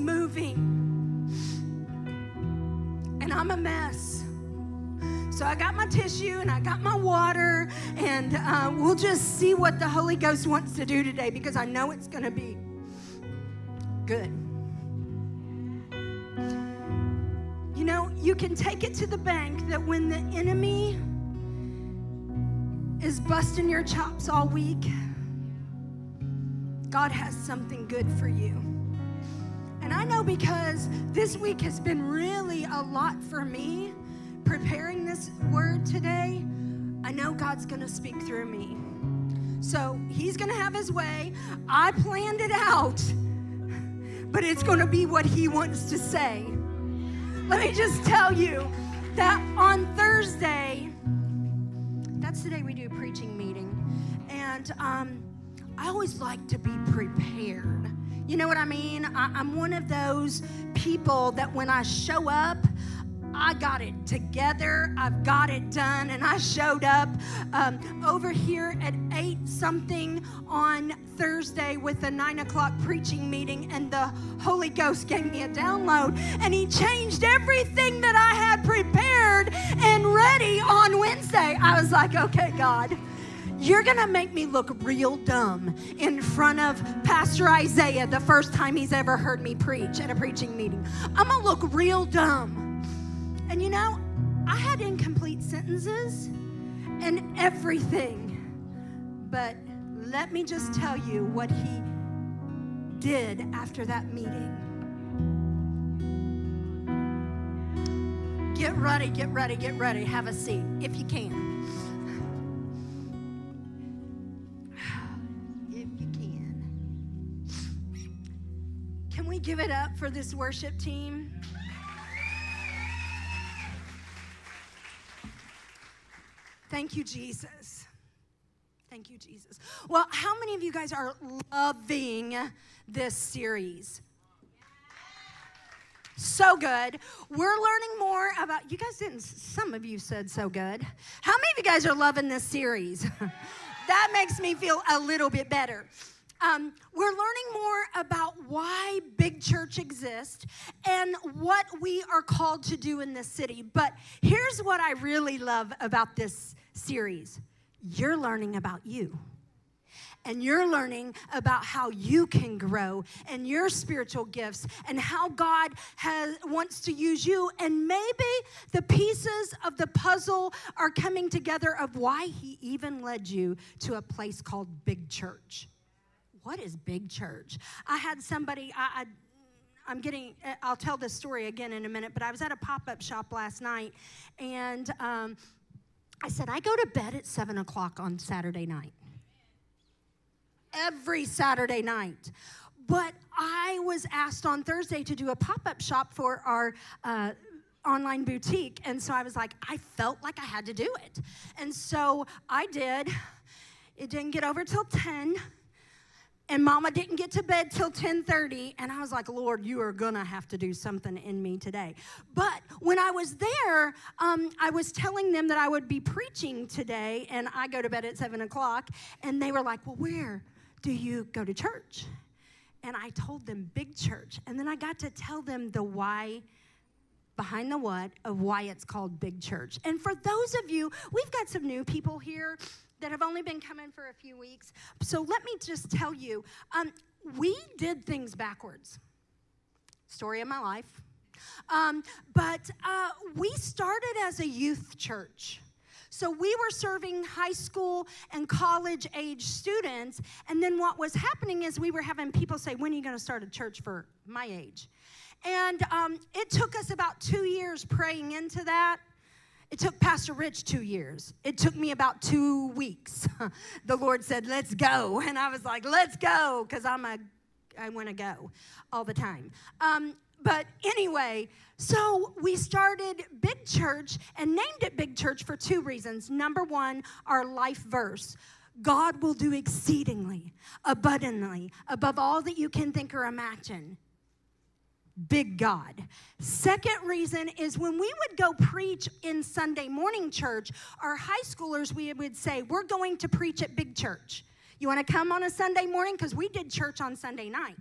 moving. And I'm a mess. So I got my tissue and I got my water, and uh, we'll just see what the Holy Ghost wants to do today because I know it's going to be good. You know, you can take it to the bank that when the enemy is busting your chops all week, God has something good for you. And I know because this week has been really a lot for me preparing this word today. I know God's going to speak through me. So he's going to have his way. I planned it out, but it's going to be what he wants to say. Let me just tell you that on Thursday, that's the day we do a preaching meeting. And um, I always like to be prepared. You know what I mean? I, I'm one of those people that when I show up, I got it together. I've got it done. And I showed up um, over here at 8 something on Thursday with a 9 o'clock preaching meeting, and the Holy Ghost gave me a download. And He changed everything that I had prepared and ready on Wednesday. I was like, okay, God. You're gonna make me look real dumb in front of Pastor Isaiah the first time he's ever heard me preach at a preaching meeting. I'm gonna look real dumb. And you know, I had incomplete sentences and everything. But let me just tell you what he did after that meeting. Get ready, get ready, get ready. Have a seat if you can. Give it up for this worship team? Thank you, Jesus. Thank you, Jesus. Well, how many of you guys are loving this series? So good. We're learning more about, you guys didn't, some of you said so good. How many of you guys are loving this series? that makes me feel a little bit better. Um, we're learning more about why Big Church exists and what we are called to do in this city. But here's what I really love about this series you're learning about you. And you're learning about how you can grow and your spiritual gifts and how God has, wants to use you. And maybe the pieces of the puzzle are coming together of why He even led you to a place called Big Church. What is Big Church? I had somebody, I, I I'm getting, I'll tell this story again in a minute, but I was at a pop up shop last night and um, I said, I go to bed at seven o'clock on Saturday night. Every Saturday night. But I was asked on Thursday to do a pop up shop for our. Uh, online boutique. And so I was like, I felt like I had to do it. And so I did. It didn't get over till 10 and mama didn't get to bed till 10:30 and I was like Lord you are gonna have to do something in me today. But when I was there um, I was telling them that I would be preaching today and I go to bed at 7 o'clock and they were like well where do you go to church? And I told them big church. And then I got to tell them the why behind the what of why it's called big church. And for those of you we've got some new people here that have only been coming for a few weeks. So let me just tell you um, we did things backwards. Story of my life. Um, but uh, we started as a youth church. So we were serving high school and college age students. And then what was happening is we were having people say, When are you going to start a church for my age? And um, it took us about two years praying into that. It took Pastor Rich two years. It took me about two weeks. the Lord said, Let's go. And I was like, Let's go, because I'm a I want to go all the time. Um, but anyway, so we started Big Church and named it Big Church for two reasons. Number one, our life verse. God will do exceedingly, abundantly, above all that you can think or imagine big God. Second reason is when we would go preach in Sunday morning church, our high schoolers, we would say, We're going to preach at big church. You want to come on a Sunday morning? Because we did church on Sunday night.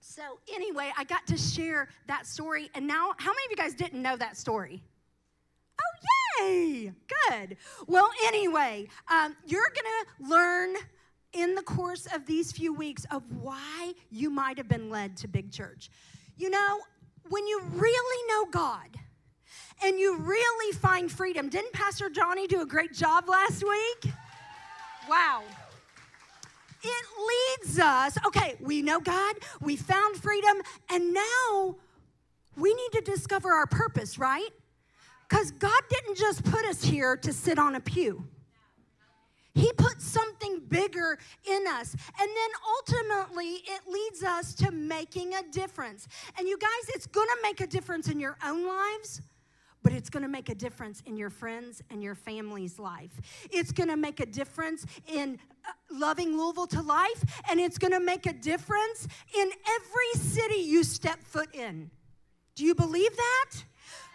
So, anyway, I got to share that story. And now, how many of you guys didn't know that story? Oh, yay! Good. Well, anyway, um, you're going to learn in the course of these few weeks of why you might have been led to big church. You know, when you really know God and you really find freedom, didn't Pastor Johnny do a great job last week? Wow. It leads us, okay, we know God, we found freedom, and now we need to discover our purpose, right? Because God didn't just put us here to sit on a pew. He puts something bigger in us. And then ultimately, it leads us to making a difference. And you guys, it's gonna make a difference in your own lives but it's going to make a difference in your friends and your family's life. It's going to make a difference in uh, loving Louisville to life, and it's going to make a difference in every city you step foot in. Do you believe that?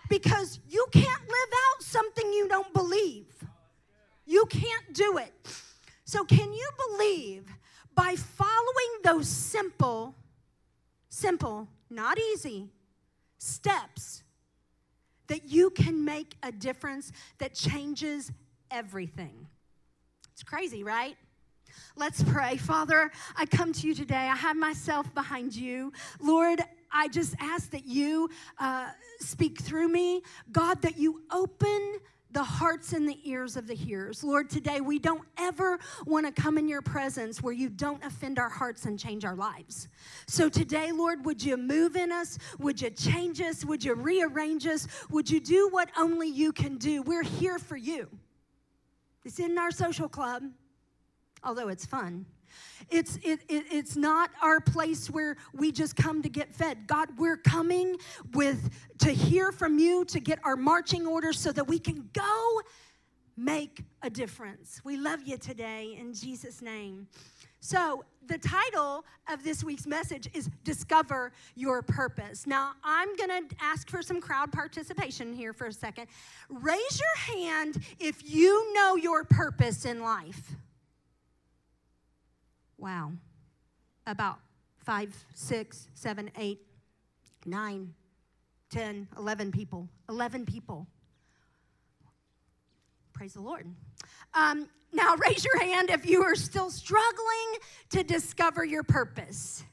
Because you can't live out something you don't believe. You can't do it. So, can you believe by following those simple, simple, not easy steps? that you can make a difference that changes everything. It's crazy, right? Let's pray. Father, I come to you today. I have myself behind you. Lord, I just ask that you uh, speak through me. God, that you open the hearts and the ears of the hearers. Lord, today we don't ever want to come in your presence where you don't offend our hearts and change our lives. So today, Lord, would you move in us? Would you change us? Would you rearrange us? Would you do what only you can do? We're here for you. It's in our social club, although it's fun. It's, it, it, it's not our place where we just come to get fed. God, we're coming with to hear from you, to get our marching orders so that we can go make a difference. We love you today in Jesus' name. So, the title of this week's message is Discover Your Purpose. Now, I'm going to ask for some crowd participation here for a second. Raise your hand if you know your purpose in life. Wow. About five, six, seven, eight, nine, ten, eleven people. 11 people. Praise the Lord. Um, now, raise your hand if you are still struggling to discover your purpose.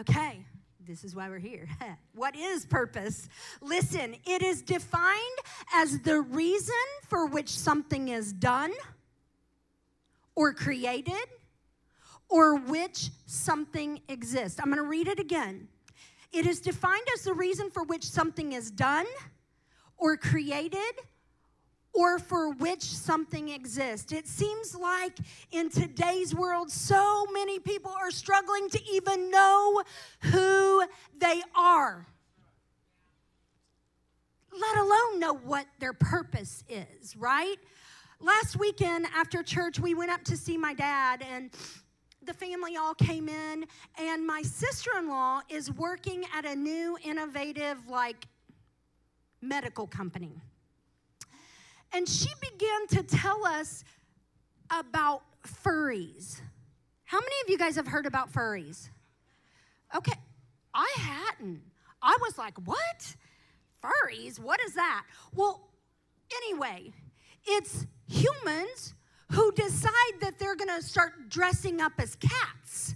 Okay, this is why we're here. what is purpose? Listen, it is defined as the reason for which something is done or created or which something exists. I'm going to read it again. It is defined as the reason for which something is done or created or for which something exists. It seems like in today's world, so many people are struggling to even know who they are, let alone know what their purpose is, right? Last weekend after church, we went up to see my dad, and the family all came in, and my sister in law is working at a new, innovative, like, medical company. And she began to tell us about furries. How many of you guys have heard about furries? Okay, I hadn't. I was like, what? Furries? What is that? Well, anyway, it's humans who decide that they're going to start dressing up as cats.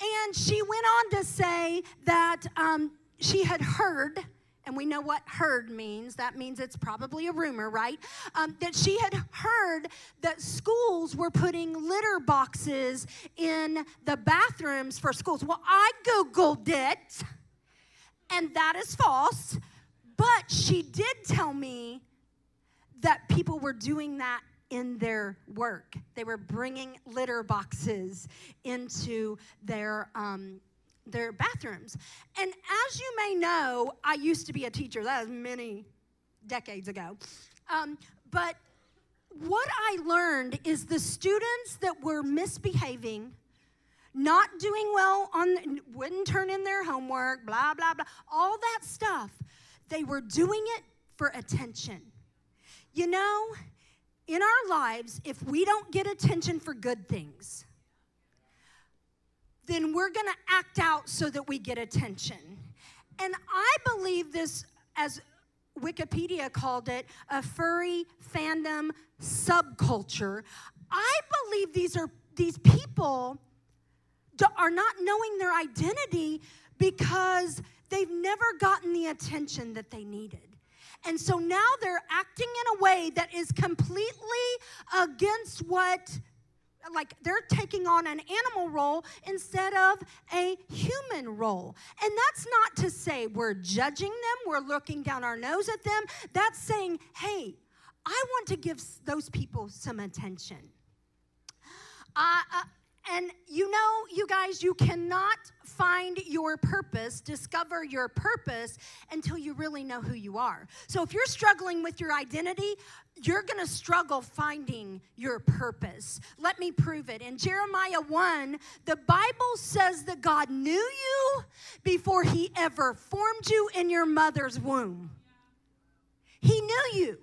And she went on to say that um, she had heard, and we know what heard means. That means it's probably a rumor, right? Um, that she had heard that schools were putting litter boxes in the bathrooms for schools. Well, I Googled it, and that is false. But she did tell me that people were doing that in their work. They were bringing litter boxes into their um, their bathrooms. And as you may know, I used to be a teacher. That was many decades ago. Um, but what I learned is the students that were misbehaving, not doing well on, wouldn't turn in their homework, blah blah blah, all that stuff. They were doing it for attention. You know, in our lives, if we don't get attention for good things, then we're going to act out so that we get attention. And I believe this, as Wikipedia called it, a furry fandom subculture. I believe these are these people are not knowing their identity because they've never gotten the attention that they needed. And so now they're acting in a way that is completely against what like they're taking on an animal role instead of a human role. And that's not to say we're judging them, we're looking down our nose at them. That's saying, hey, I want to give those people some attention. Uh, uh, and you know, you guys, you cannot find your purpose, discover your purpose until you really know who you are. So if you're struggling with your identity, you're going to struggle finding your purpose. Let me prove it. In Jeremiah 1, the Bible says that God knew you before he ever formed you in your mother's womb. He knew you.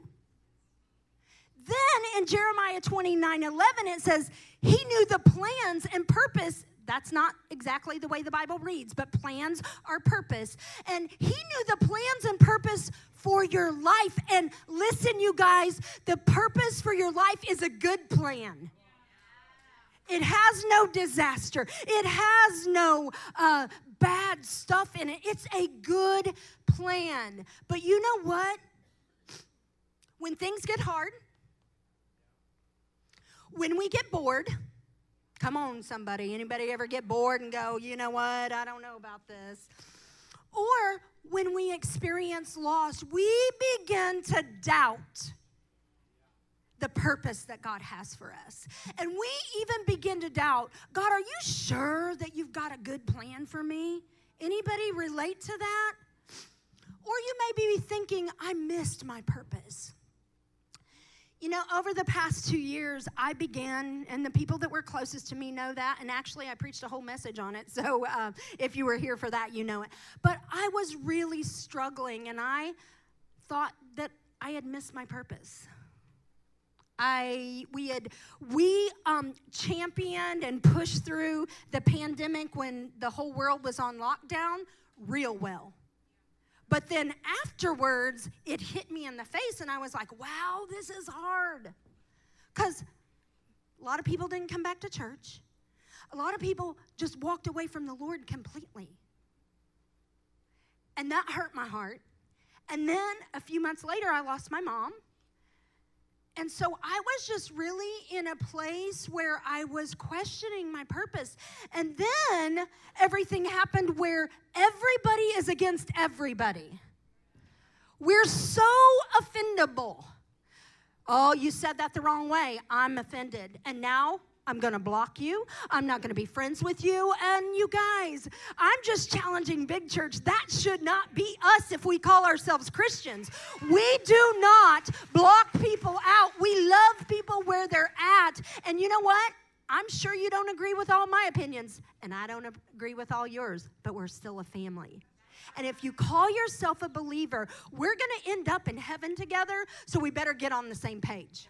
Then in Jeremiah 29 11, it says, He knew the plans and purpose. That's not exactly the way the Bible reads, but plans are purpose. And He knew the plans and purpose for your life. And listen, you guys, the purpose for your life is a good plan. It has no disaster. It has no uh, bad stuff in it. It's a good plan. But you know what? When things get hard, when we get bored, come on, somebody. Anybody ever get bored and go, you know what? I don't know about this. Or when we experience loss, we begin to doubt the purpose that God has for us. And we even begin to doubt, God, are you sure that you've got a good plan for me? Anybody relate to that? Or you may be thinking, I missed my purpose. You know, over the past two years, I began, and the people that were closest to me know that. And actually, I preached a whole message on it. So uh, if you were here for that, you know it. But I was really struggling, and I thought that I had missed my purpose. I we had we um, championed and pushed through the pandemic when the whole world was on lockdown real well. But then afterwards, it hit me in the face, and I was like, wow, this is hard. Because a lot of people didn't come back to church, a lot of people just walked away from the Lord completely. And that hurt my heart. And then a few months later, I lost my mom. And so I was just really in a place where I was questioning my purpose. And then everything happened where everybody is against everybody. We're so offendable. Oh, you said that the wrong way. I'm offended. And now I'm going to block you. I'm not going to be friends with you. And you guys, I'm just challenging Big Church. That should not be us if we call ourselves Christians. We do not block people out. We love people where they're at. And you know what? I'm sure you don't agree with all my opinions, and I don't agree with all yours, but we're still a family. And if you call yourself a believer, we're going to end up in heaven together, so we better get on the same page.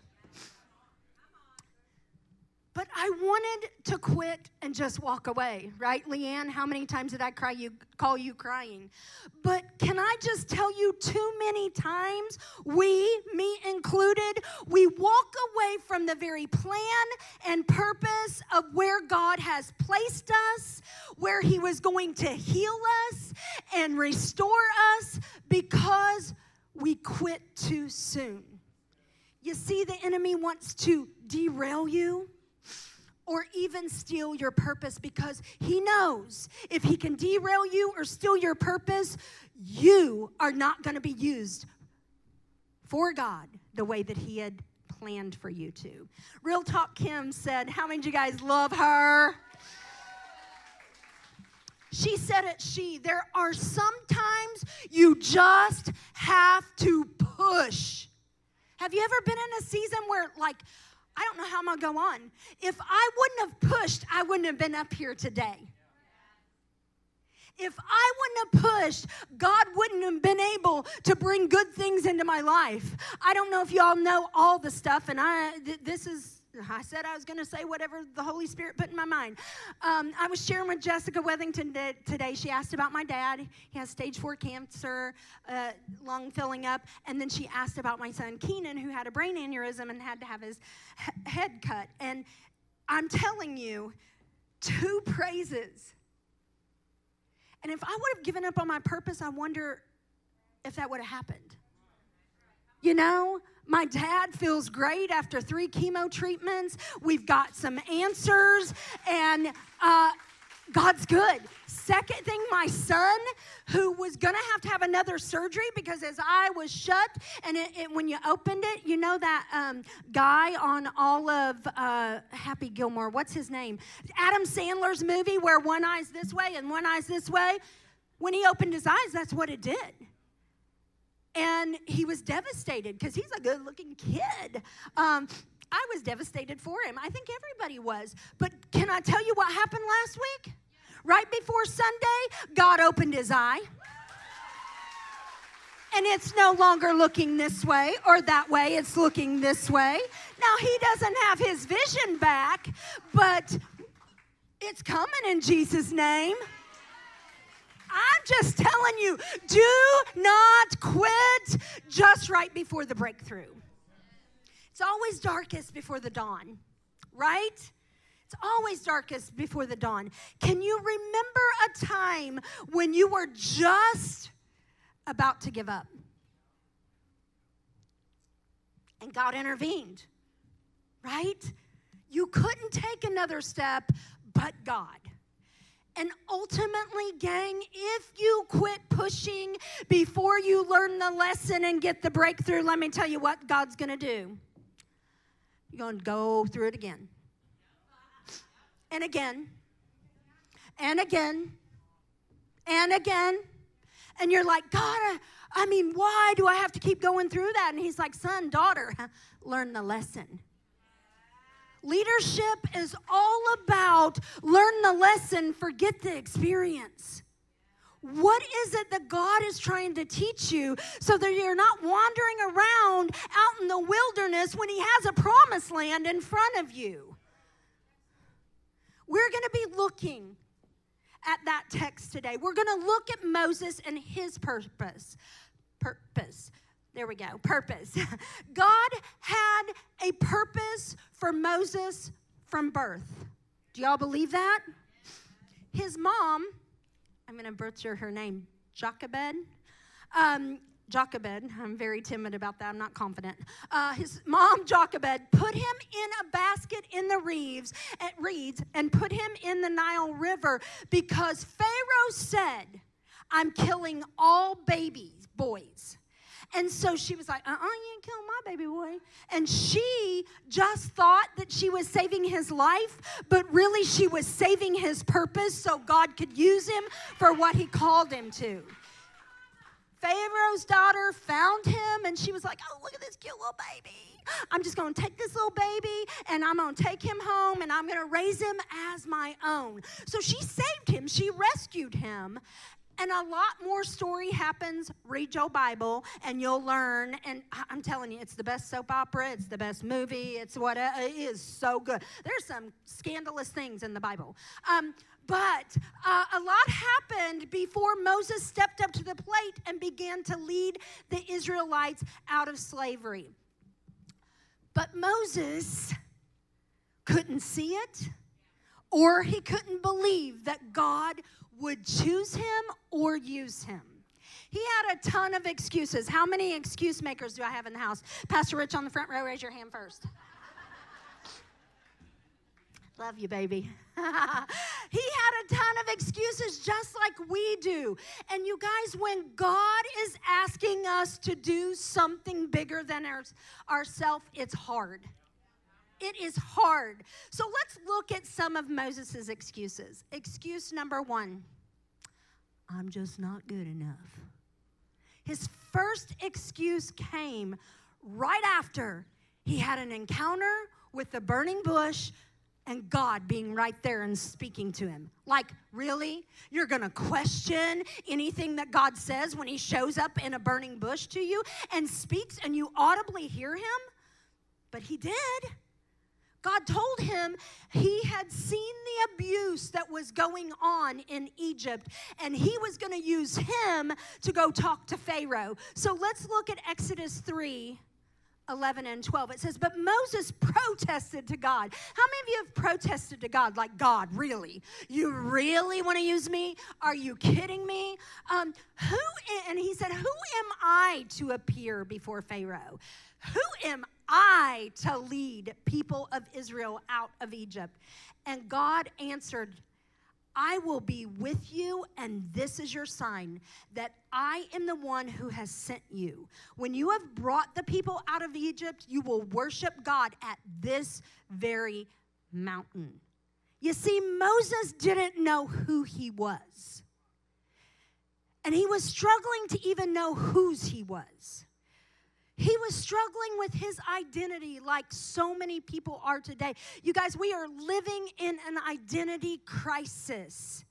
But I wanted to quit and just walk away, right, Leanne? How many times did I cry you call you crying? But can I just tell you too many times we, me included, we walk away from the very plan and purpose of where God has placed us, where he was going to heal us and restore us because we quit too soon. You see the enemy wants to derail you or even steal your purpose because he knows if he can derail you or steal your purpose, you are not going to be used for God the way that he had planned for you to. Real Talk Kim said, How many of you guys love her? She said it, she, there are sometimes you just have to push. Have you ever been in a season where, like, I don't know how I'm gonna go on. If I wouldn't have pushed, I wouldn't have been up here today. If I wouldn't have pushed, God wouldn't have been able to bring good things into my life. I don't know if y'all know all the stuff, and I th- this is I said I was going to say whatever the Holy Spirit put in my mind. Um, I was sharing with Jessica Wethington today. She asked about my dad. He has stage four cancer, uh, lung filling up. And then she asked about my son Keenan, who had a brain aneurysm and had to have his he- head cut. And I'm telling you, two praises. And if I would have given up on my purpose, I wonder if that would have happened. You know, my dad feels great after three chemo treatments. We've got some answers, and uh, God's good. Second thing, my son, who was gonna have to have another surgery because his eye was shut, and it, it, when you opened it, you know that um, guy on all of uh, Happy Gilmore, what's his name? Adam Sandler's movie where one eye's this way and one eye's this way. When he opened his eyes, that's what it did. And he was devastated because he's a good looking kid. Um, I was devastated for him. I think everybody was. But can I tell you what happened last week? Right before Sunday, God opened his eye. And it's no longer looking this way or that way, it's looking this way. Now, he doesn't have his vision back, but it's coming in Jesus' name. I'm just telling you, do not quit just right before the breakthrough. It's always darkest before the dawn, right? It's always darkest before the dawn. Can you remember a time when you were just about to give up? And God intervened, right? You couldn't take another step but God. And ultimately, gang, if you quit pushing before you learn the lesson and get the breakthrough, let me tell you what God's going to do. You're going to go through it again. And again. And again. And again. And you're like, God, I, I mean, why do I have to keep going through that? And He's like, son, daughter, learn the lesson. Leadership is all about learn the lesson, forget the experience. What is it that God is trying to teach you so that you're not wandering around out in the wilderness when He has a promised land in front of you? We're going to be looking at that text today. We're going to look at Moses and his purpose. Purpose. There we go. Purpose. God had a purpose for Moses from birth. Do y'all believe that? His mom, I'm going to butcher her name, Jochebed. Um, Jochebed, I'm very timid about that, I'm not confident. Uh, his mom, Jochebed, put him in a basket in the reeds, at reeds and put him in the Nile River because Pharaoh said, I'm killing all babies, boys. And so she was like, uh uh-uh, you ain't killing my baby boy. And she just thought that she was saving his life, but really she was saving his purpose so God could use him for what he called him to. Pharaoh's daughter found him and she was like, Oh, look at this cute little baby. I'm just going to take this little baby and I'm going to take him home and I'm going to raise him as my own. So she saved him, she rescued him. And a lot more story happens. Read your Bible and you'll learn. And I'm telling you, it's the best soap opera, it's the best movie, it's what uh, it is so good. There's some scandalous things in the Bible. Um, but uh, a lot happened before Moses stepped up to the plate and began to lead the Israelites out of slavery. But Moses couldn't see it or he couldn't believe that God would choose him or use him. He had a ton of excuses. How many excuse makers do I have in the house? Pastor Rich on the front row, raise your hand first. Love you, baby. he had a ton of excuses just like we do. And you guys, when God is asking us to do something bigger than our, ourselves, it's hard. It is hard. So let's look at some of Moses' excuses. Excuse number one I'm just not good enough. His first excuse came right after he had an encounter with the burning bush and God being right there and speaking to him. Like, really? You're gonna question anything that God says when he shows up in a burning bush to you and speaks and you audibly hear him? But he did. God told him he had seen the abuse that was going on in Egypt, and he was going to use him to go talk to Pharaoh. So let's look at Exodus 3 11 and 12. It says, But Moses protested to God. How many of you have protested to God? Like, God, really? You really want to use me? Are you kidding me? Um, who, and he said, Who am I to appear before Pharaoh? Who am I to lead people of Israel out of Egypt? And God answered, I will be with you, and this is your sign that I am the one who has sent you. When you have brought the people out of Egypt, you will worship God at this very mountain. You see, Moses didn't know who he was, and he was struggling to even know whose he was. He was struggling with his identity like so many people are today. You guys, we are living in an identity crisis.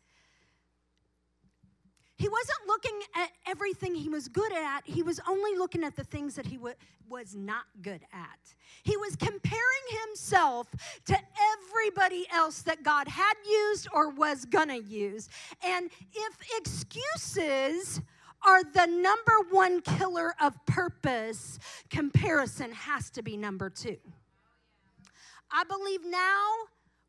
He wasn't looking at everything he was good at, he was only looking at the things that he w- was not good at. He was comparing himself to everybody else that God had used or was gonna use. And if excuses, are the number one killer of purpose, comparison has to be number two. I believe now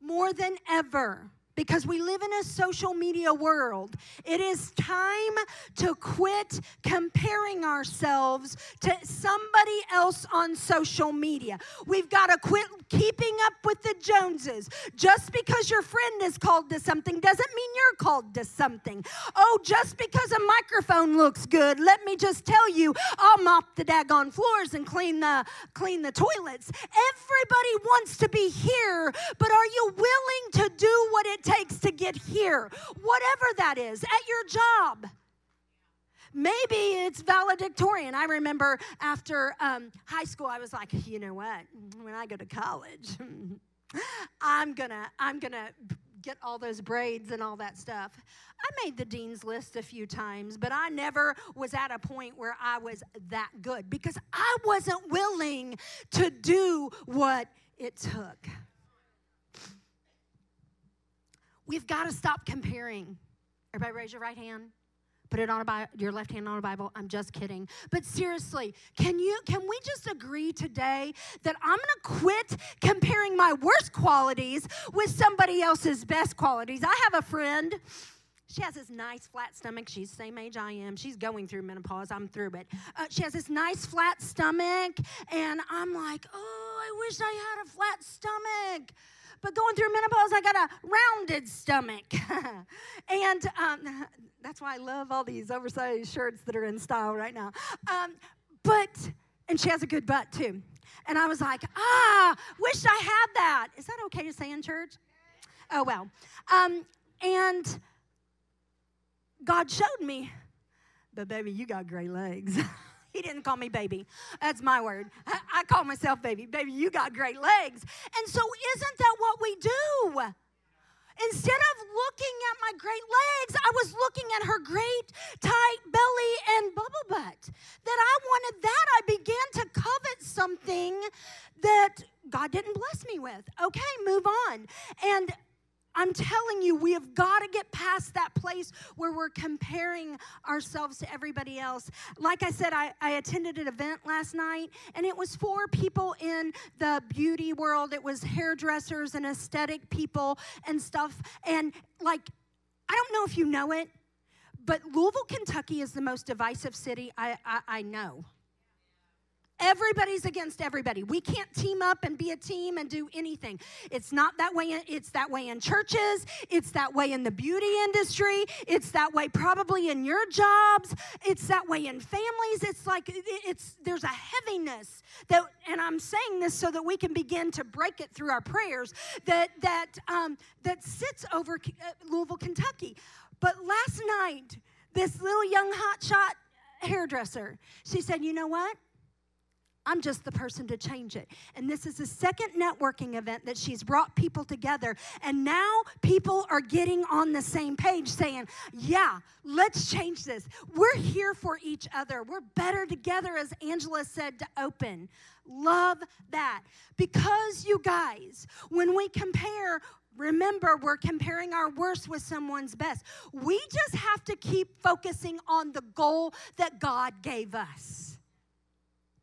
more than ever because we live in a social media world. It is time to quit comparing ourselves to somebody else on social media. We've got to quit keeping up with the Joneses. Just because your friend is called to something doesn't mean you're called to something. Oh, just because a microphone looks good, let me just tell you, I'll mop the daggone floors and clean the clean the toilets. Everybody wants to be here, but are you willing to do what it takes to get here, whatever that is, at your job. Maybe it's valedictorian. I remember after um, high school, I was like, you know what? When I go to college, I'm gonna, I'm gonna get all those braids and all that stuff. I made the dean's list a few times, but I never was at a point where I was that good because I wasn't willing to do what it took. We've got to stop comparing. Everybody raise your right hand. Put it on a your left hand on a Bible. I'm just kidding. But seriously, can you can we just agree today that I'm going to quit comparing my worst qualities with somebody else's best qualities? I have a friend she has this nice flat stomach. She's the same age I am. She's going through menopause. I'm through it. Uh, she has this nice flat stomach, and I'm like, oh, I wish I had a flat stomach but going through menopause, I got a rounded stomach. and um, that's why I love all these oversized shirts that are in style right now. Um, but, and she has a good butt too. And I was like, ah, wish I had that. Is that okay to say in church? Oh, well. Um, and God showed me, but baby, you got great legs. He didn't call me baby. That's my word. I call myself baby. Baby, you got great legs. And so, isn't that what we do? Instead of looking at my great legs, I was looking at her great tight belly and bubble butt. That I wanted that. I began to covet something that God didn't bless me with. Okay, move on. And I'm telling you, we have got to get past that place where we're comparing ourselves to everybody else. Like I said, I, I, attended an event last night, and it was for people in the beauty world. It was hairdressers and aesthetic people and stuff. And, like, I don't know if you know it, but Louisville, Kentucky is the most divisive city I, I, I know. Everybody's against everybody. We can't team up and be a team and do anything. It's not that way. It's that way in churches. It's that way in the beauty industry. It's that way probably in your jobs. It's that way in families. It's like it's there's a heaviness that, and I'm saying this so that we can begin to break it through our prayers that that um, that sits over uh, Louisville, Kentucky. But last night, this little young hotshot hairdresser, she said, "You know what?" I'm just the person to change it. And this is the second networking event that she's brought people together. And now people are getting on the same page saying, Yeah, let's change this. We're here for each other. We're better together, as Angela said to open. Love that. Because you guys, when we compare, Remember, we're comparing our worst with someone's best. We just have to keep focusing on the goal that God gave us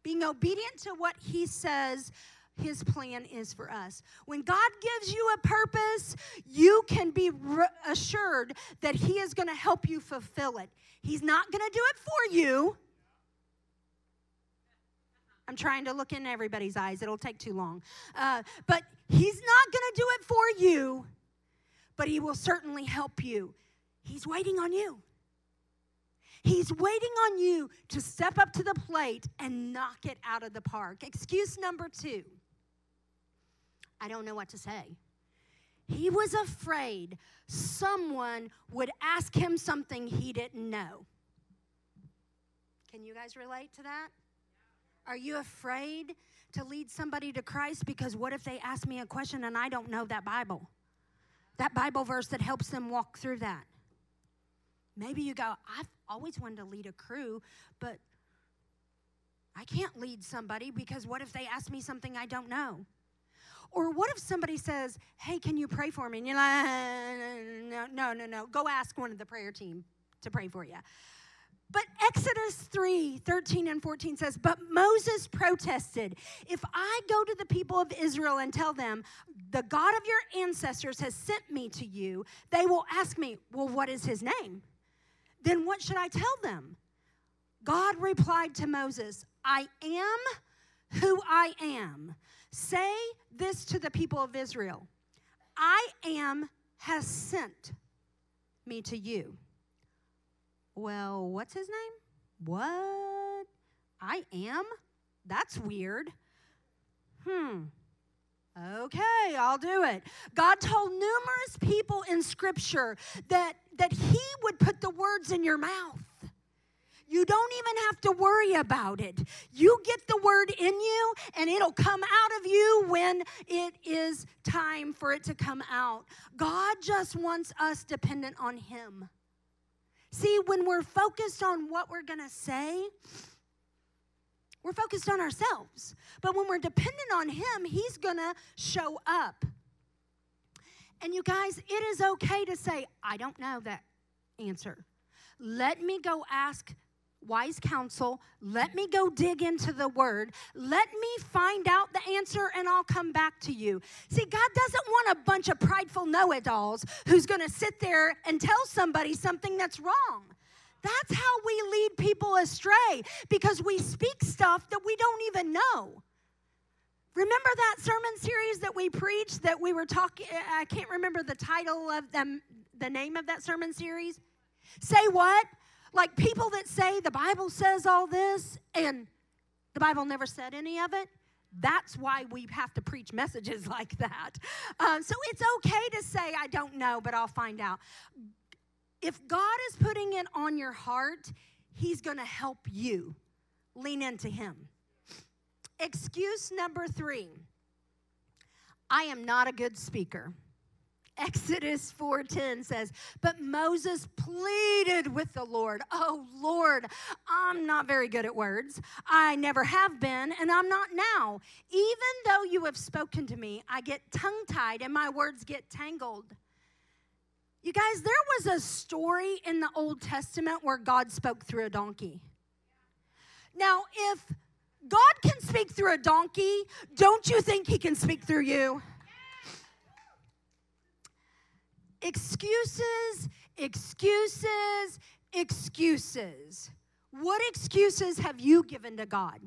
being obedient to what He says his plan is for us. When God gives you a purpose, you can be re- assured that He is going to help you fulfill it. He's not going to do it for you. I'm trying to look in everybody's eyes, it'll take too long. Uh, but He's not going to do it for you, but He will certainly help you. He's waiting on you. He's waiting on you to step up to the plate and knock it out of the park. Excuse number two I don't know what to say. He was afraid someone would ask him something he didn't know. Can you guys relate to that? Are you afraid to lead somebody to Christ? Because what if they ask me a question and I don't know that Bible? That Bible verse that helps them walk through that. Maybe you go, I've always wanted to lead a crew, but I can't lead somebody because what if they ask me something I don't know? Or what if somebody says, Hey, can you pray for me? And you're like, uh, No, no, no, no. Go ask one of the prayer team to pray for you. But Exodus 3 13 and 14 says, But Moses protested, If I go to the people of Israel and tell them, The God of your ancestors has sent me to you, they will ask me, Well, what is his name? Then what should I tell them? God replied to Moses, I am who I am. Say this to the people of Israel I am has sent me to you. Well, what's his name? What? I am? That's weird. Hmm. Okay, I'll do it. God told numerous people in Scripture that, that He would put the words in your mouth. You don't even have to worry about it. You get the word in you, and it'll come out of you when it is time for it to come out. God just wants us dependent on Him. See, when we're focused on what we're going to say, we're focused on ourselves. But when we're dependent on Him, He's gonna show up. And you guys, it is okay to say, I don't know that answer. Let me go ask wise counsel. Let me go dig into the word. Let me find out the answer and I'll come back to you. See, God doesn't want a bunch of prideful know it alls who's going to sit there and tell somebody something that's wrong. That's how we lead people astray because we speak stuff that we don't even know. Remember that sermon series that we preached that we were talking I can't remember the title of them the name of that sermon series? Say what? Like people that say the Bible says all this and the Bible never said any of it. That's why we have to preach messages like that. Uh, so it's okay to say, I don't know, but I'll find out if God is putting it on your heart, He's going to help you. Lean into Him. Excuse number three I am not a good speaker. Exodus 4:10 says, "But Moses pleaded with the Lord, "Oh Lord, I'm not very good at words. I never have been, and I'm not now. Even though you have spoken to me, I get tongue-tied and my words get tangled." You guys, there was a story in the Old Testament where God spoke through a donkey. Now, if God can speak through a donkey, don't you think He can speak through you? Excuses, excuses, excuses. What excuses have you given to God?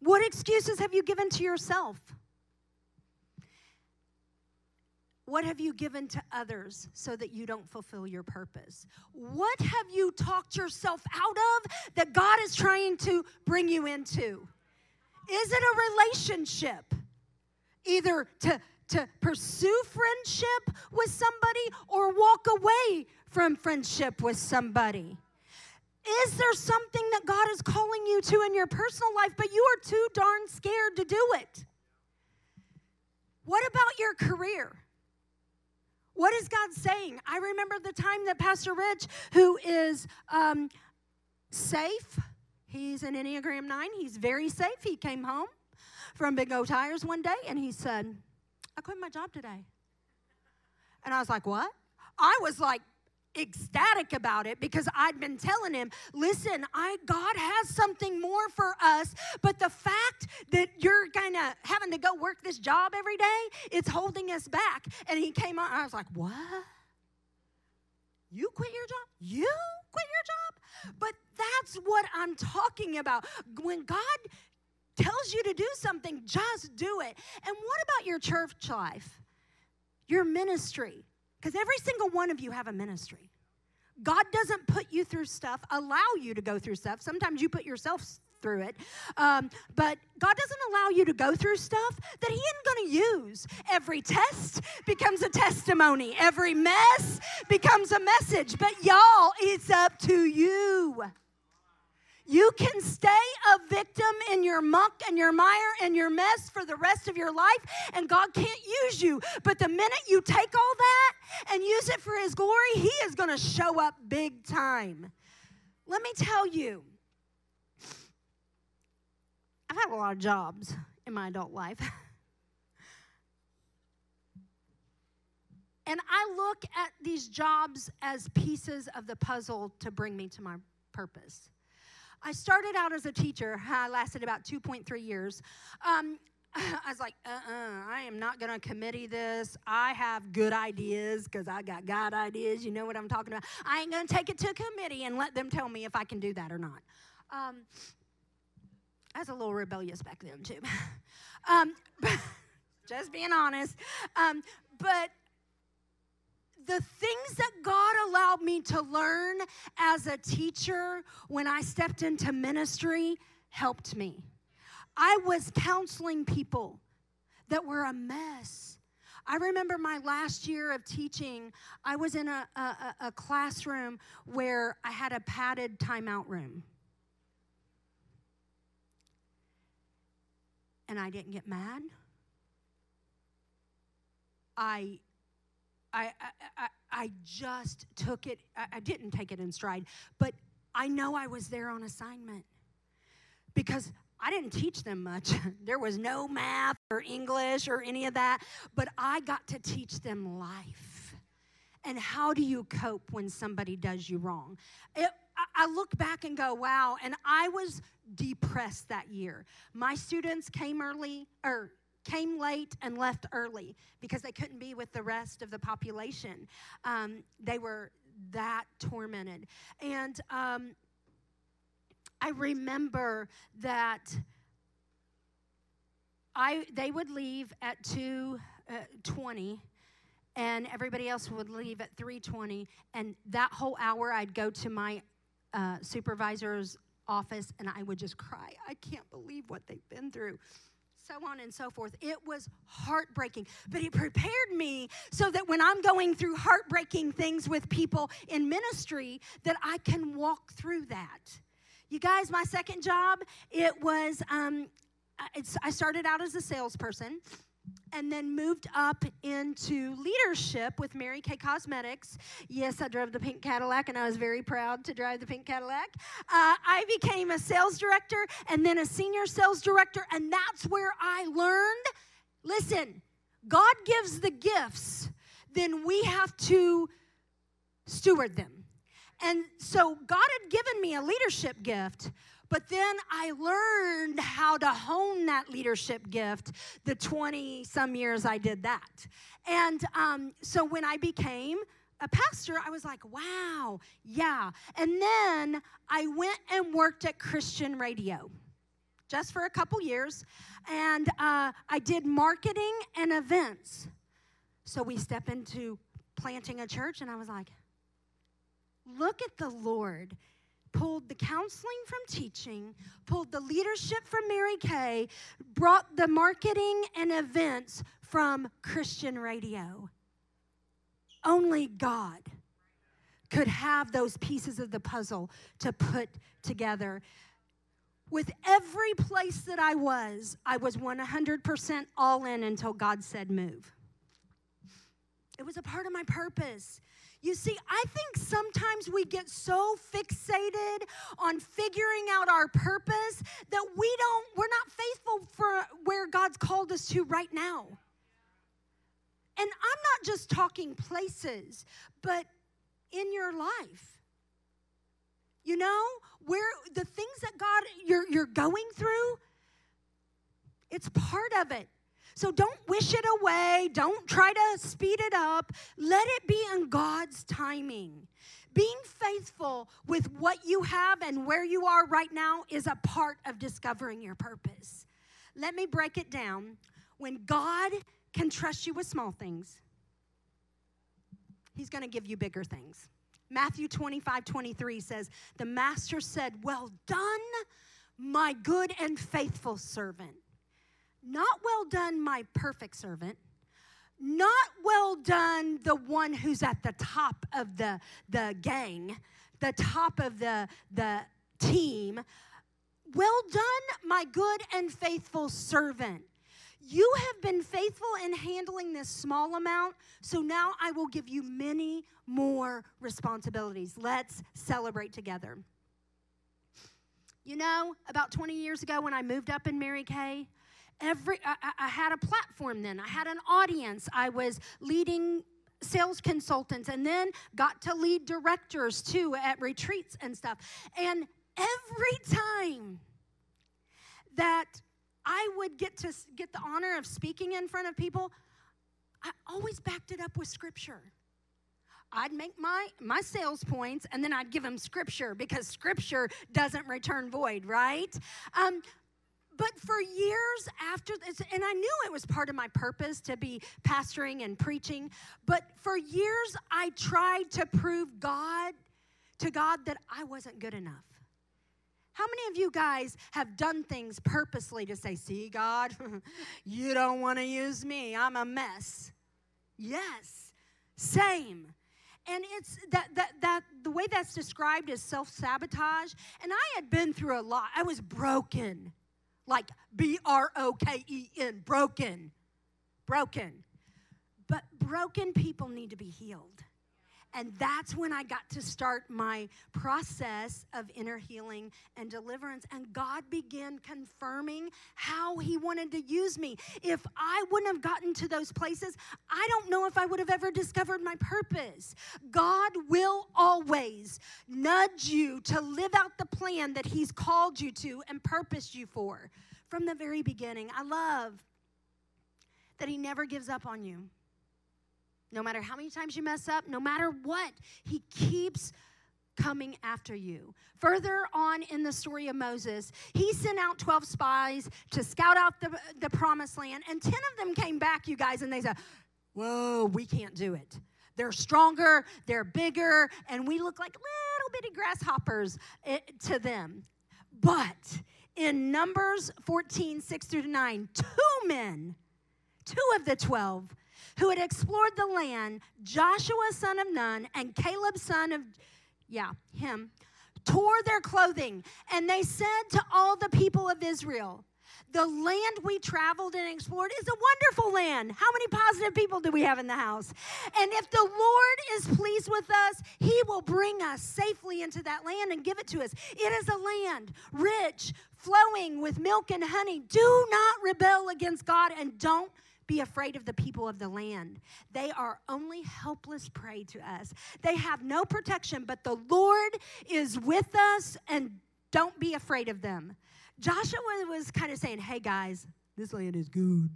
What excuses have you given to yourself? What have you given to others so that you don't fulfill your purpose? What have you talked yourself out of that God is trying to bring you into? Is it a relationship? Either to, to pursue friendship with somebody or walk away from friendship with somebody. is there something that God is calling you to in your personal life, but you are too darn scared to do it? What about your career? What is God saying? I remember the time that Pastor Rich, who is um, safe, he's an Enneagram 9, he's very safe. He came home from Big O Tires one day and he said, I quit my job today. And I was like, What? I was like ecstatic about it because I'd been telling him, listen, I God has something more for us, but the fact that you're kind of having to go work this job every day, it's holding us back. And he came on, I was like, what? You quit your job? You quit your job? But that's what I'm talking about. When God tells you to do something, just do it. And what about your church life? Your ministry? Because every single one of you have a ministry. God doesn't put you through stuff, allow you to go through stuff. Sometimes you put yourself through it. Um, but God doesn't allow you to go through stuff that He isn't going to use. Every test becomes a testimony, every mess becomes a message. But y'all, it's up to you. You can stay a victim in your muck and your mire and your mess for the rest of your life, and God can't use you. But the minute you take all that and use it for His glory, He is going to show up big time. Let me tell you, I've had a lot of jobs in my adult life. and I look at these jobs as pieces of the puzzle to bring me to my purpose. I started out as a teacher. I lasted about 2.3 years. Um, I was like, uh uh-uh, uh I am not going to committee this. I have good ideas because I got God ideas. You know what I'm talking about. I ain't going to take it to a committee and let them tell me if I can do that or not. Um, I was a little rebellious back then, too. um, just being honest. Um, but the things that God allowed me to learn as a teacher when I stepped into ministry helped me. I was counseling people that were a mess. I remember my last year of teaching, I was in a, a, a classroom where I had a padded timeout room. And I didn't get mad. I I, I, I just took it, I didn't take it in stride, but I know I was there on assignment because I didn't teach them much. there was no math or English or any of that, but I got to teach them life. And how do you cope when somebody does you wrong? It, I look back and go, wow. And I was depressed that year. My students came early, or came late and left early because they couldn't be with the rest of the population. Um, they were that tormented. And um, I remember that I they would leave at 2:20 uh, and everybody else would leave at 3:20 and that whole hour I'd go to my uh, supervisor's office and I would just cry. I can't believe what they've been through so on and so forth. It was heartbreaking, but it prepared me so that when I'm going through heartbreaking things with people in ministry, that I can walk through that. You guys, my second job, it was, um, I started out as a salesperson and then moved up into leadership with Mary Kay Cosmetics. Yes, I drove the pink Cadillac, and I was very proud to drive the pink Cadillac. Uh, I became a sales director and then a senior sales director, and that's where I learned listen, God gives the gifts, then we have to steward them. And so God had given me a leadership gift, but then I learned how to hone that leadership gift the 20 some years I did that. And um, so when I became a pastor, I was like, wow, yeah. And then I went and worked at Christian radio just for a couple years. And uh, I did marketing and events. So we step into planting a church, and I was like, look at the Lord pulled the counseling from teaching, pulled the leadership from Mary Kay, brought the marketing and events from Christian radio. Only God could have those pieces of the puzzle to put together. With every place that I was, I was 100% all in until God said move. It was a part of my purpose. You see, I think sometimes we get so fixated on figuring out our purpose that we don't, we're not faithful for where God's called us to right now. And I'm not just talking places, but in your life. You know, where the things that God you're you're going through, it's part of it. So don't wish it away. Don't try to speed it up. Let it be in God's timing. Being faithful with what you have and where you are right now is a part of discovering your purpose. Let me break it down. When God can trust you with small things, He's going to give you bigger things. Matthew 25, 23 says, The master said, Well done, my good and faithful servant. Not well done, my perfect servant. Not well done, the one who's at the top of the, the gang, the top of the, the team. Well done, my good and faithful servant. You have been faithful in handling this small amount, so now I will give you many more responsibilities. Let's celebrate together. You know, about 20 years ago when I moved up in Mary Kay, every I, I had a platform then. I had an audience. I was leading sales consultants and then got to lead directors too at retreats and stuff. And every time that I would get to get the honor of speaking in front of people, I always backed it up with scripture. I'd make my my sales points and then I'd give them scripture because scripture doesn't return void, right? Um, but for years after this, and I knew it was part of my purpose to be pastoring and preaching, but for years I tried to prove God to God that I wasn't good enough. How many of you guys have done things purposely to say, See, God, you don't want to use me, I'm a mess? Yes, same. And it's that, that, that the way that's described is self sabotage. And I had been through a lot. I was broken like B R O K E N, broken. Broken. But broken people need to be healed. And that's when I got to start my process of inner healing and deliverance. And God began confirming how He wanted to use me. If I wouldn't have gotten to those places, I don't know if I would have ever discovered my purpose. God will always nudge you to live out the plan that He's called you to and purposed you for from the very beginning. I love that He never gives up on you. No matter how many times you mess up, no matter what, he keeps coming after you. Further on in the story of Moses, he sent out 12 spies to scout out the, the promised land, and 10 of them came back, you guys, and they said, Whoa, we can't do it. They're stronger, they're bigger, and we look like little bitty grasshoppers eh, to them. But in Numbers 14, 6 through 9, two men, two of the 12, who had explored the land, Joshua, son of Nun, and Caleb, son of, yeah, him, tore their clothing. And they said to all the people of Israel, the land we traveled and explored is a wonderful land. How many positive people do we have in the house? And if the Lord is pleased with us, He will bring us safely into that land and give it to us. It is a land rich, flowing with milk and honey. Do not rebel against God and don't be afraid of the people of the land. They are only helpless prey to us. They have no protection, but the Lord is with us and don't be afraid of them. Joshua was kind of saying, hey guys, this land is good.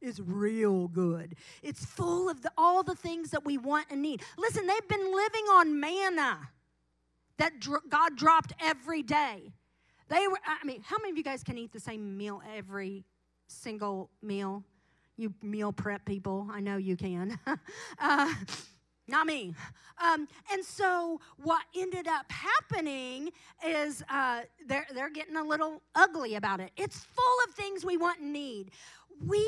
It's real good. It's full of the, all the things that we want and need. Listen, they've been living on manna that dr- God dropped every day. They were, I mean, how many of you guys can eat the same meal every single meal? You meal prep people, I know you can. uh, not me. Um, and so what ended up happening is uh, they're, they're getting a little ugly about it. It's full of things we want and need. We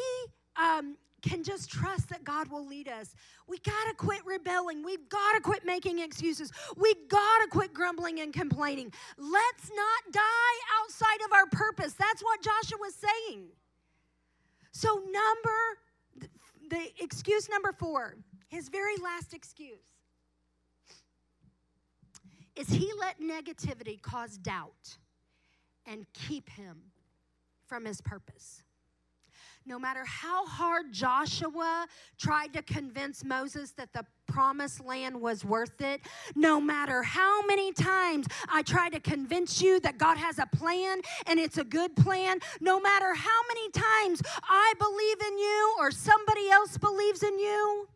um, can just trust that God will lead us. We got to quit rebelling. We've got to quit making excuses. We got to quit grumbling and complaining. Let's not die outside of our purpose. That's what Joshua was saying. So, number, the excuse number four, his very last excuse, is he let negativity cause doubt and keep him from his purpose. No matter how hard Joshua tried to convince Moses that the promised land was worth it, no matter how many times I try to convince you that God has a plan and it's a good plan, no matter how many times I believe in you or somebody else believes in you,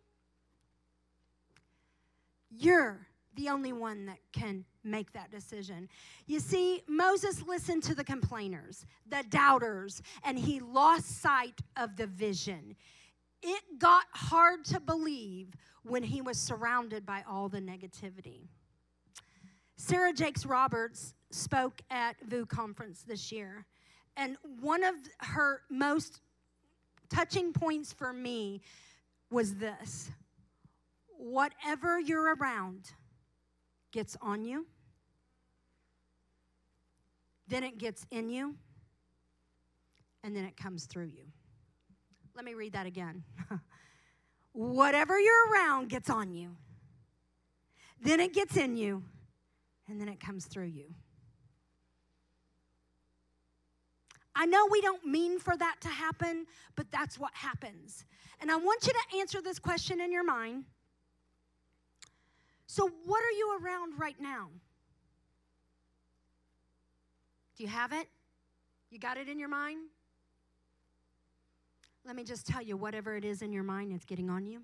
you're the only one that can make that decision. You see, Moses listened to the complainers, the doubters, and he lost sight of the vision. It got hard to believe when he was surrounded by all the negativity. Sarah Jakes Roberts spoke at VOUS conference this year, and one of her most touching points for me was this whatever you're around gets on you, then it gets in you, and then it comes through you. Let me read that again. Whatever you're around gets on you, then it gets in you, and then it comes through you. I know we don't mean for that to happen, but that's what happens. And I want you to answer this question in your mind so, what are you around right now? Do you have it? You got it in your mind? Let me just tell you whatever it is in your mind, it's getting on you,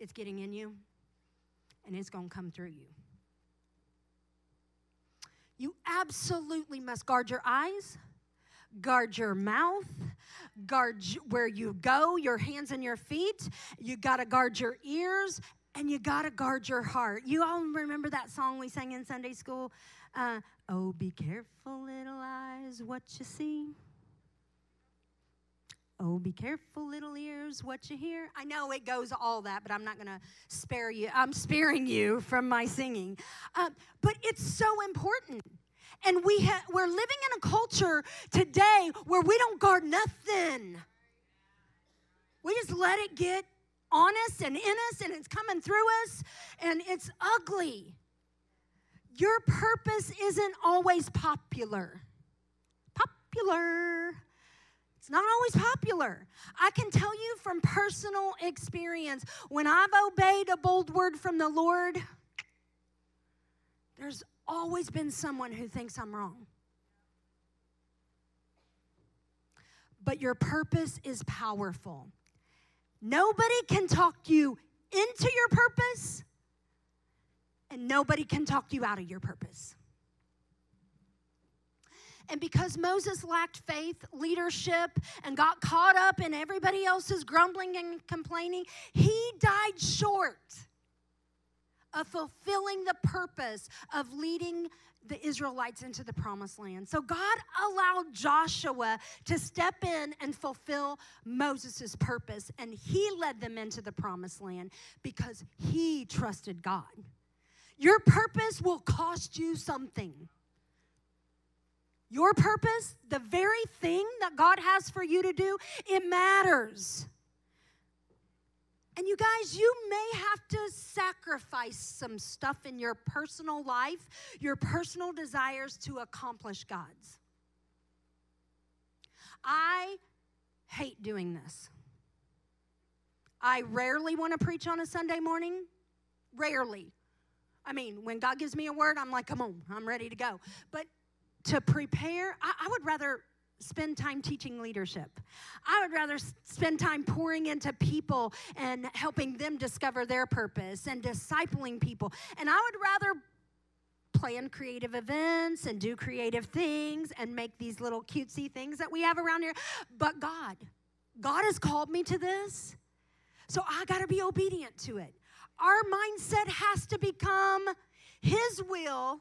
it's getting in you, and it's going to come through you. You absolutely must guard your eyes, guard your mouth, guard where you go, your hands and your feet. You got to guard your ears and you got to guard your heart. You all remember that song we sang in Sunday school? Uh, oh, be careful, little eyes, what you see. Oh, be careful, little ears, what you hear. I know it goes all that, but I'm not going to spare you. I'm sparing you from my singing. Uh, but it's so important. And we ha- we're living in a culture today where we don't guard nothing. We just let it get on us and in us and it's coming through us and it's ugly. Your purpose isn't always popular. Popular. It's not always popular. I can tell you from personal experience when I've obeyed a bold word from the Lord, there's always been someone who thinks I'm wrong. But your purpose is powerful. Nobody can talk you into your purpose, and nobody can talk you out of your purpose. And because Moses lacked faith, leadership, and got caught up in everybody else's grumbling and complaining, he died short of fulfilling the purpose of leading the Israelites into the promised land. So God allowed Joshua to step in and fulfill Moses' purpose, and he led them into the promised land because he trusted God. Your purpose will cost you something. Your purpose, the very thing that God has for you to do, it matters. And you guys, you may have to sacrifice some stuff in your personal life, your personal desires to accomplish God's. I hate doing this. I rarely want to preach on a Sunday morning. Rarely. I mean, when God gives me a word, I'm like, come on, I'm ready to go. But to prepare, I, I would rather spend time teaching leadership. I would rather spend time pouring into people and helping them discover their purpose and discipling people. And I would rather plan creative events and do creative things and make these little cutesy things that we have around here. But God, God has called me to this. So I got to be obedient to it. Our mindset has to become His will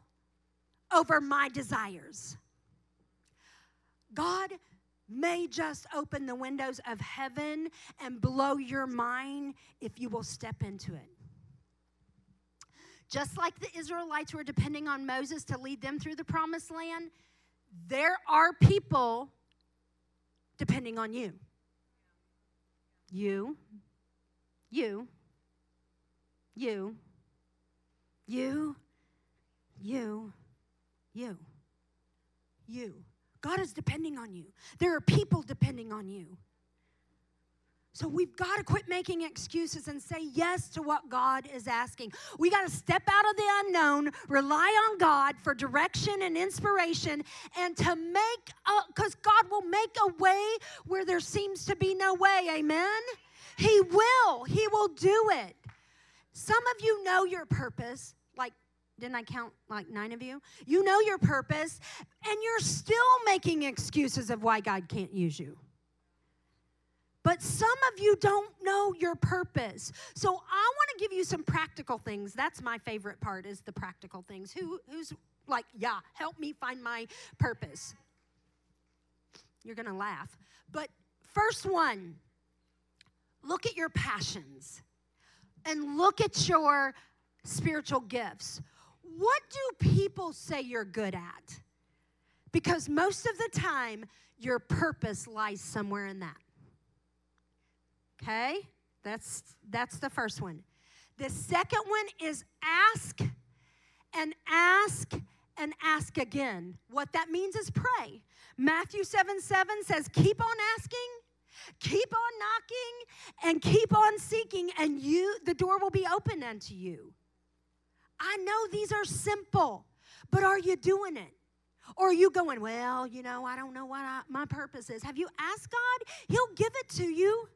over my desires. God, may just open the windows of heaven and blow your mind if you will step into it. Just like the Israelites were depending on Moses to lead them through the promised land, there are people depending on you. You, you, you, you, you, you, you. God is depending on you. There are people depending on you. So we've got to quit making excuses and say yes to what God is asking. We got to step out of the unknown, rely on God for direction and inspiration, and to make, because God will make a way where there seems to be no way. Amen? He will. He will do it. Some of you know your purpose, like didn't I count like nine of you? You know your purpose, and you're still making excuses of why God can't use you. But some of you don't know your purpose. So I want to give you some practical things. That's my favorite part is the practical things. Who who's like, yeah, help me find my purpose. You're going to laugh. But first one, look at your passions and look at your spiritual gifts. What do people say you're good at? Because most of the time, your purpose lies somewhere in that. Okay? That's that's the first one. The second one is ask and ask and ask again. What that means is pray. Matthew 7 7 says, Keep on asking, keep on knocking, and keep on seeking, and you the door will be open unto you. I know these are simple, but are you doing it? Or are you going, well, you know, I don't know what I, my purpose is? Have you asked God? He'll give it to you.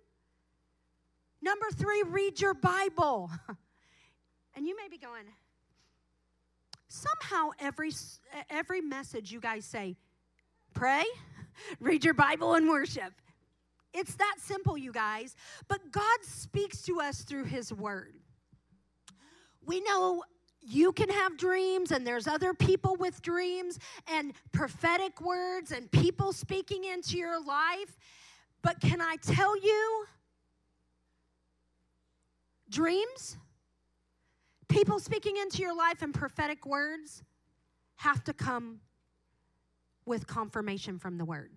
Number three, read your Bible. And you may be going, somehow every, every message you guys say, pray, read your Bible, and worship. It's that simple, you guys. But God speaks to us through His Word. We know you can have dreams, and there's other people with dreams, and prophetic words, and people speaking into your life. But can I tell you, dreams, people speaking into your life, and prophetic words have to come with confirmation from the word.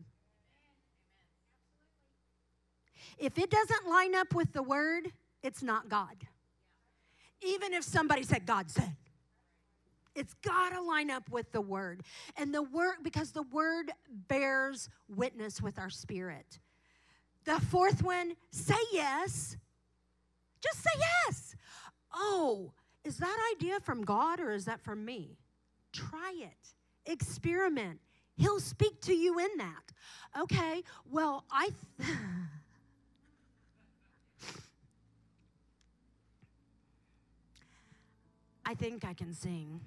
If it doesn't line up with the word, it's not God. Even if somebody said, God said. It's got to line up with the word. And the word, because the word bears witness with our spirit. The fourth one, say yes just say yes. Oh, is that idea from God or is that from me? Try it, experiment. He'll speak to you in that. Okay, well, I. Th- I think I can sing.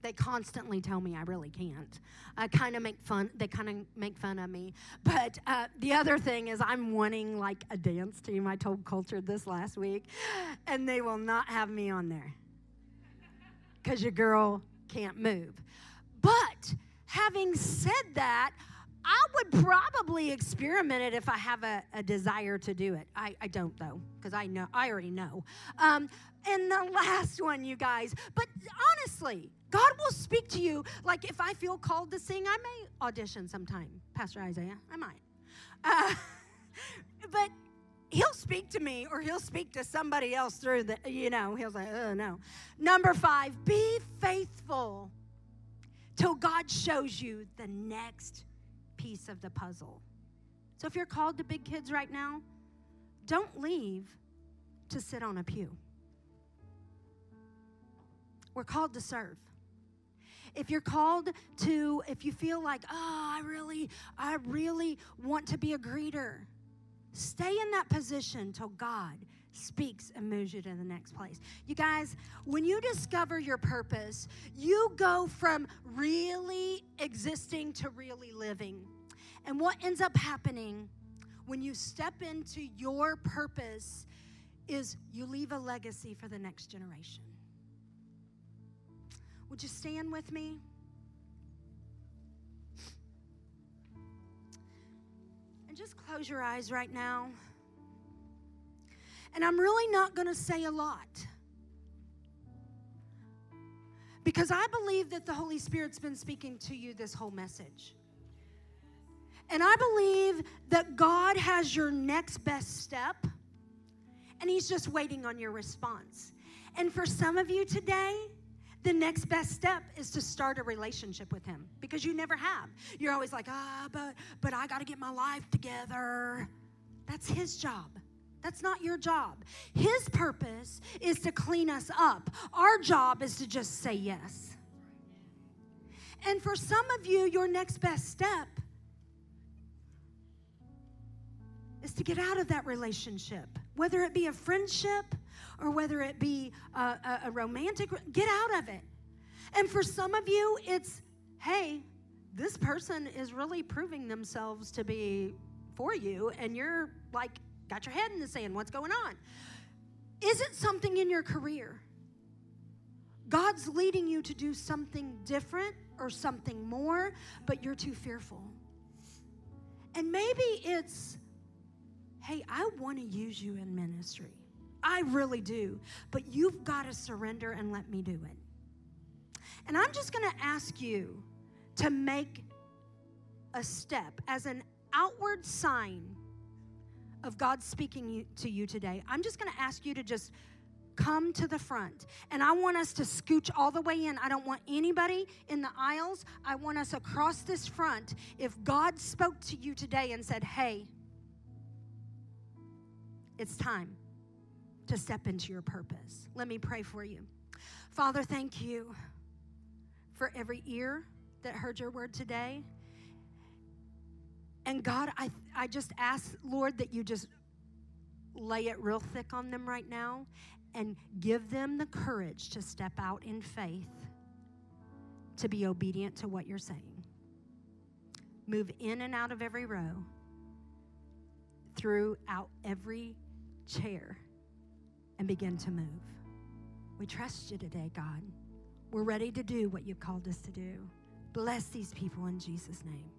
They constantly tell me I really can't. I kind of make fun. They kind of make fun of me. But uh, the other thing is, I'm wanting like a dance team. I told Culture this last week, and they will not have me on there because your girl can't move. But having said that, I would probably experiment it if I have a, a desire to do it. I, I don't though, because I know I already know. Um, and the last one, you guys. But honestly, God will speak to you. Like if I feel called to sing, I may audition sometime, Pastor Isaiah. I might. Uh, but he'll speak to me or he'll speak to somebody else through the, you know, he'll say, oh no. Number five, be faithful till God shows you the next piece of the puzzle. So if you're called to big kids right now, don't leave to sit on a pew. We're called to serve. If you're called to, if you feel like, oh, I really, I really want to be a greeter, stay in that position till God speaks and moves you to the next place. You guys, when you discover your purpose, you go from really existing to really living. And what ends up happening when you step into your purpose is you leave a legacy for the next generation. Would you stand with me? And just close your eyes right now. And I'm really not going to say a lot. Because I believe that the Holy Spirit's been speaking to you this whole message. And I believe that God has your next best step, and He's just waiting on your response. And for some of you today, the next best step is to start a relationship with him because you never have. You're always like, ah, but but I got to get my life together. That's his job. That's not your job. His purpose is to clean us up. Our job is to just say yes. And for some of you, your next best step is to get out of that relationship, whether it be a friendship or whether it be a, a, a romantic, get out of it. And for some of you, it's, hey, this person is really proving themselves to be for you, and you're like, got your head in the sand. What's going on? Is it something in your career? God's leading you to do something different or something more, but you're too fearful. And maybe it's, hey, I want to use you in ministry. I really do. But you've got to surrender and let me do it. And I'm just going to ask you to make a step as an outward sign of God speaking to you today. I'm just going to ask you to just come to the front. And I want us to scooch all the way in. I don't want anybody in the aisles. I want us across this front. If God spoke to you today and said, hey, it's time to step into your purpose. Let me pray for you. Father, thank you for every ear that heard your word today. And God, I, I just ask, Lord, that you just lay it real thick on them right now and give them the courage to step out in faith to be obedient to what you're saying. Move in and out of every row, throughout every chair and begin to move. We trust you today, God. We're ready to do what you've called us to do. Bless these people in Jesus' name.